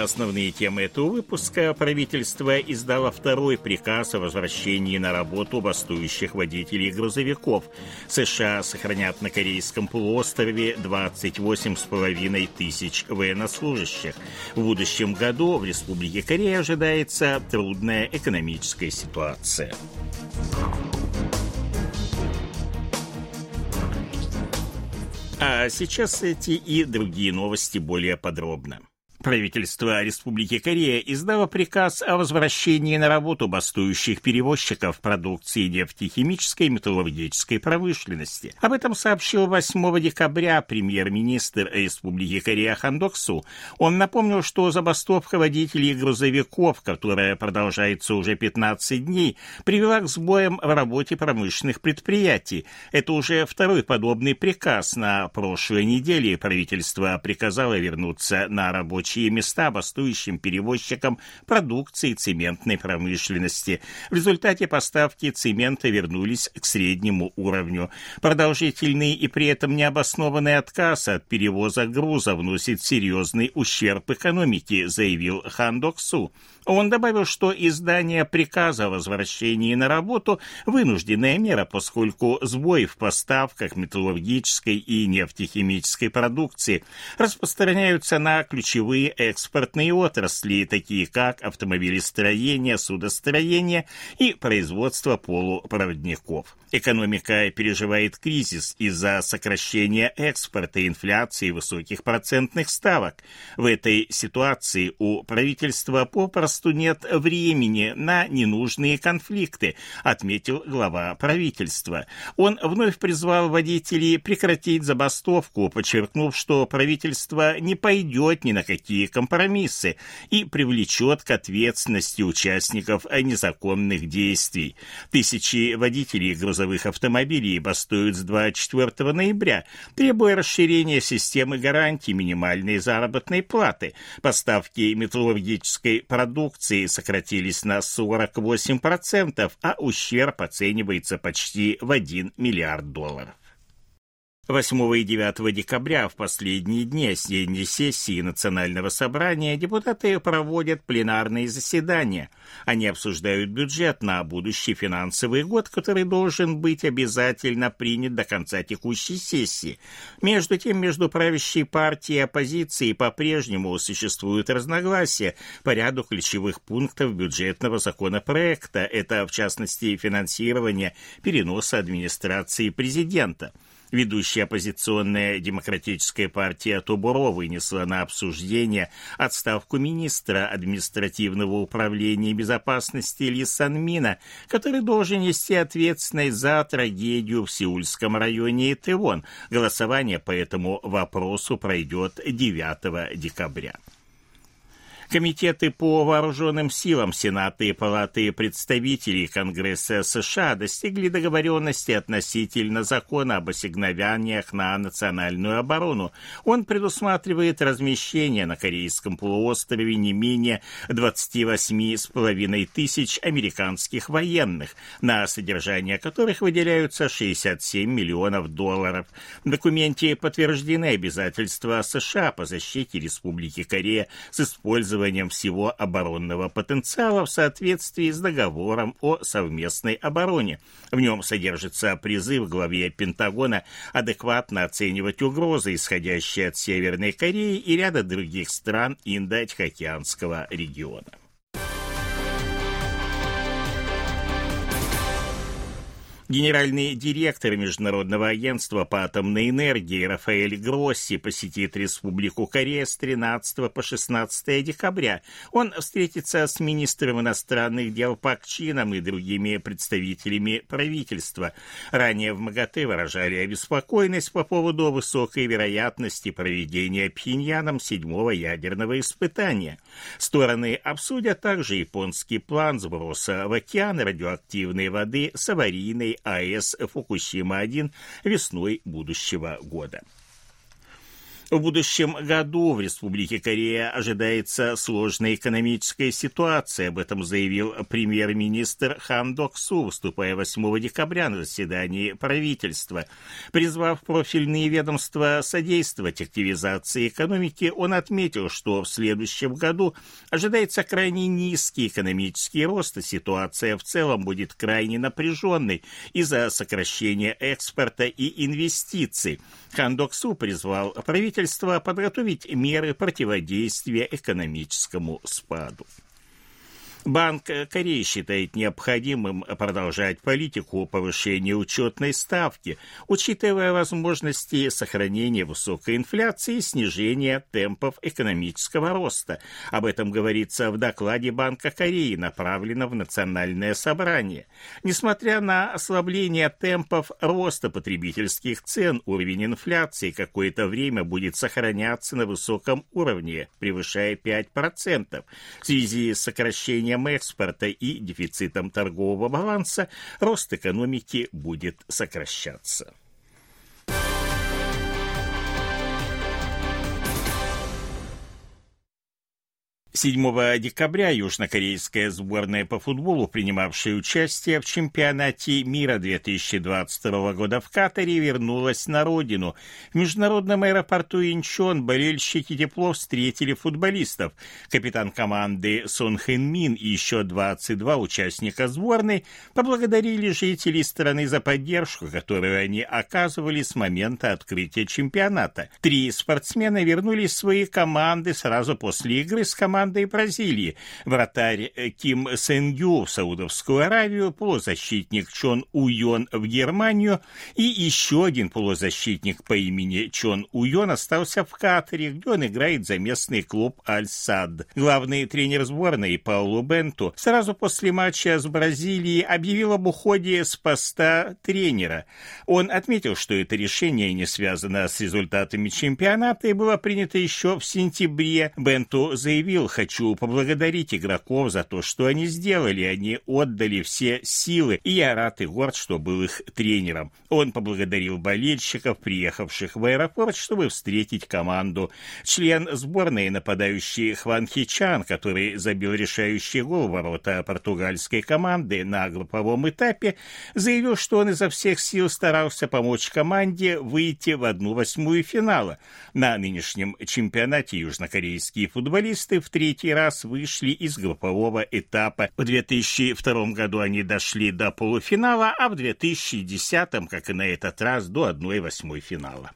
Основные темы этого выпуска правительство издало второй приказ о возвращении на работу бастующих водителей грузовиков. США сохранят на Корейском полуострове 28,5 тысяч военнослужащих. В будущем году в Республике Корея ожидается трудная экономическая ситуация. А сейчас эти и другие новости более подробно. Правительство Республики Корея издало приказ о возвращении на работу бастующих перевозчиков продукции нефтехимической и металлургической промышленности. Об этом сообщил 8 декабря премьер-министр Республики Корея Хандоксу. Он напомнил, что забастовка водителей грузовиков, которая продолжается уже 15 дней, привела к сбоям в работе промышленных предприятий. Это уже второй подобный приказ. На прошлой неделе правительство приказало вернуться на рабочий рабочие места бастующим перевозчикам продукции цементной промышленности. В результате поставки цемента вернулись к среднему уровню. Продолжительный и при этом необоснованный отказ от перевоза груза вносит серьезный ущерб экономике, заявил Хан Док Су. Он добавил, что издание приказа о возвращении на работу – вынужденная мера, поскольку сбои в поставках металлургической и нефтехимической продукции распространяются на ключевые экспортные отрасли, такие как автомобилестроение, судостроение и производство полупроводников. Экономика переживает кризис из-за сокращения экспорта, инфляции высоких процентных ставок. В этой ситуации у правительства попросту нет времени на ненужные конфликты, отметил глава правительства. Он вновь призвал водителей прекратить забастовку, подчеркнув, что правительство не пойдет ни на какие компромиссы и привлечет к ответственности участников незаконных действий. Тысячи водителей грузовых автомобилей бастуют с 24 ноября, требуя расширения системы гарантий минимальной заработной платы. Поставки металлургической продукции сократились на 48%, а ущерб оценивается почти в 1 миллиард долларов. 8 и 9 декабря, в последние дни осенней сессии Национального собрания, депутаты проводят пленарные заседания. Они обсуждают бюджет на будущий финансовый год, который должен быть обязательно принят до конца текущей сессии. Между тем, между правящей партией и оппозицией по-прежнему существуют разногласия по ряду ключевых пунктов бюджетного законопроекта. Это, в частности, финансирование переноса администрации президента. Ведущая оппозиционная демократическая партия Тубуро вынесла на обсуждение отставку министра административного управления безопасности Ли Санмина, который должен нести ответственность за трагедию в Сеульском районе Итывон. Голосование по этому вопросу пройдет 9 декабря. Комитеты по вооруженным силам Сената и Палаты представителей Конгресса США достигли договоренности относительно закона об ассигнованиях на национальную оборону. Он предусматривает размещение на Корейском полуострове не менее 28,5 тысяч американских военных, на содержание которых выделяются 67 миллионов долларов. В документе подтверждены обязательства США по защите Республики Корея с использованием использованием всего оборонного потенциала в соответствии с договором о совместной обороне. В нем содержится призыв главе Пентагона адекватно оценивать угрозы, исходящие от Северной Кореи и ряда других стран Индо-Тихоокеанского региона. Генеральный директор Международного агентства по атомной энергии Рафаэль Гросси посетит Республику Корея с 13 по 16 декабря. Он встретится с министром иностранных дел Пак Чином и другими представителями правительства. Ранее в МАГАТЭ выражали обеспокоенность по поводу высокой вероятности проведения Пхеньяном седьмого ядерного испытания. Стороны обсудят также японский план сброса в океан радиоактивной воды с аварийной АЭС Фукусима-1 весной будущего года. В будущем году в Республике Корея ожидается сложная экономическая ситуация. Об этом заявил премьер-министр Хан Док Су, выступая 8 декабря на заседании правительства. Призвав профильные ведомства содействовать активизации экономики, он отметил, что в следующем году ожидается крайне низкий экономический рост, и ситуация в целом будет крайне напряженной из-за сокращения экспорта и инвестиций. Хан Док Су призвал правительство правительства подготовить меры противодействия экономическому спаду. Банк Кореи считает необходимым продолжать политику повышения учетной ставки, учитывая возможности сохранения высокой инфляции и снижения темпов экономического роста. Об этом говорится в докладе Банка Кореи, направленном в Национальное собрание. Несмотря на ослабление темпов роста потребительских цен, уровень инфляции какое-то время будет сохраняться на высоком уровне, превышая 5%. В связи с сокращением снижением экспорта и дефицитом торгового баланса рост экономики будет сокращаться. 7 декабря южнокорейская сборная по футболу, принимавшая участие в чемпионате мира 2022 года в Катаре, вернулась на родину. В международном аэропорту Инчон болельщики тепло встретили футболистов. Капитан команды Сон Хэн Мин и еще 22 участника сборной поблагодарили жителей страны за поддержку, которую они оказывали с момента открытия чемпионата. Три спортсмена вернулись в свои команды сразу после игры с командой командой Бразилии, вратарь э, Ким Сенгю в Саудовскую Аравию, полузащитник Чон Уйон в Германию и еще один полузащитник по имени Чон Уйон остался в Катаре, где он играет за местный клуб Аль-Сад. Главный тренер сборной Паулу Бенту сразу после матча с Бразилией объявил об уходе с поста тренера. Он отметил, что это решение не связано с результатами чемпионата и было принято еще в сентябре. Бенту заявил, хочу поблагодарить игроков за то, что они сделали. Они отдали все силы, и я рад и горд, что был их тренером. Он поблагодарил болельщиков, приехавших в аэропорт, чтобы встретить команду. Член сборной, нападающий Хван Хичан, который забил решающий гол ворота португальской команды на групповом этапе, заявил, что он изо всех сил старался помочь команде выйти в одну восьмую финала. На нынешнем чемпионате южнокорейские футболисты в третий раз вышли из группового этапа. В 2002 году они дошли до полуфинала, а в 2010, как и на этот раз, до 1-8 финала.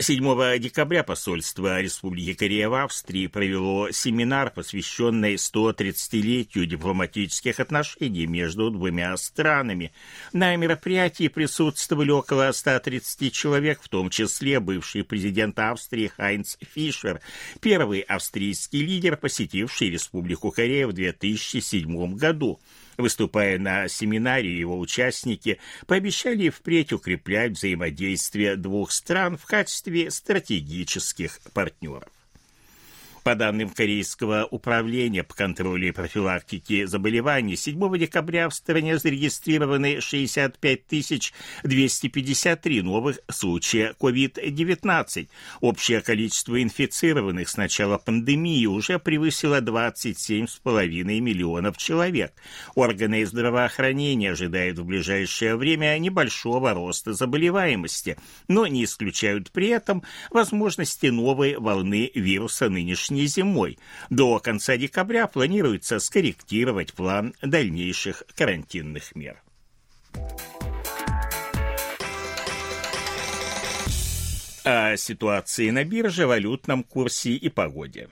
7 декабря посольство Республики Корея в Австрии провело семинар, посвященный 130-летию дипломатических отношений между двумя странами. На мероприятии присутствовали около 130 человек, в том числе бывший президент Австрии Хайнц Фишер, первый австрийский лидер, посетивший Республику Корея в 2007 году. Выступая на семинаре, его участники пообещали впредь укреплять взаимодействие двух стран в качестве стратегических партнеров. По данным Корейского управления по контролю и профилактике заболеваний, 7 декабря в стране зарегистрированы 65 253 новых случая COVID-19. Общее количество инфицированных с начала пандемии уже превысило 27,5 миллионов человек. Органы здравоохранения ожидают в ближайшее время небольшого роста заболеваемости, но не исключают при этом возможности новой волны вируса нынешней нынешней зимой. До конца декабря планируется скорректировать план дальнейших карантинных мер. О ситуации на бирже, валютном курсе и погоде.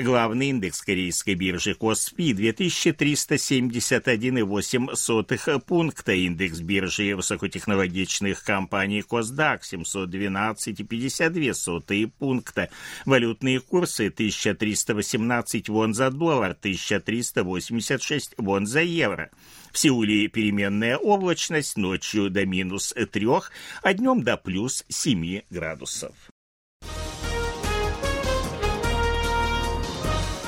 Главный индекс корейской биржи Коспи 2371,8 пункта. Индекс биржи высокотехнологичных компаний Косдак 712,52 пункта. Валютные курсы 1318 вон за доллар, 1386 вон за евро. В Сеуле переменная облачность, ночью до минус 3, а днем до плюс 7 градусов.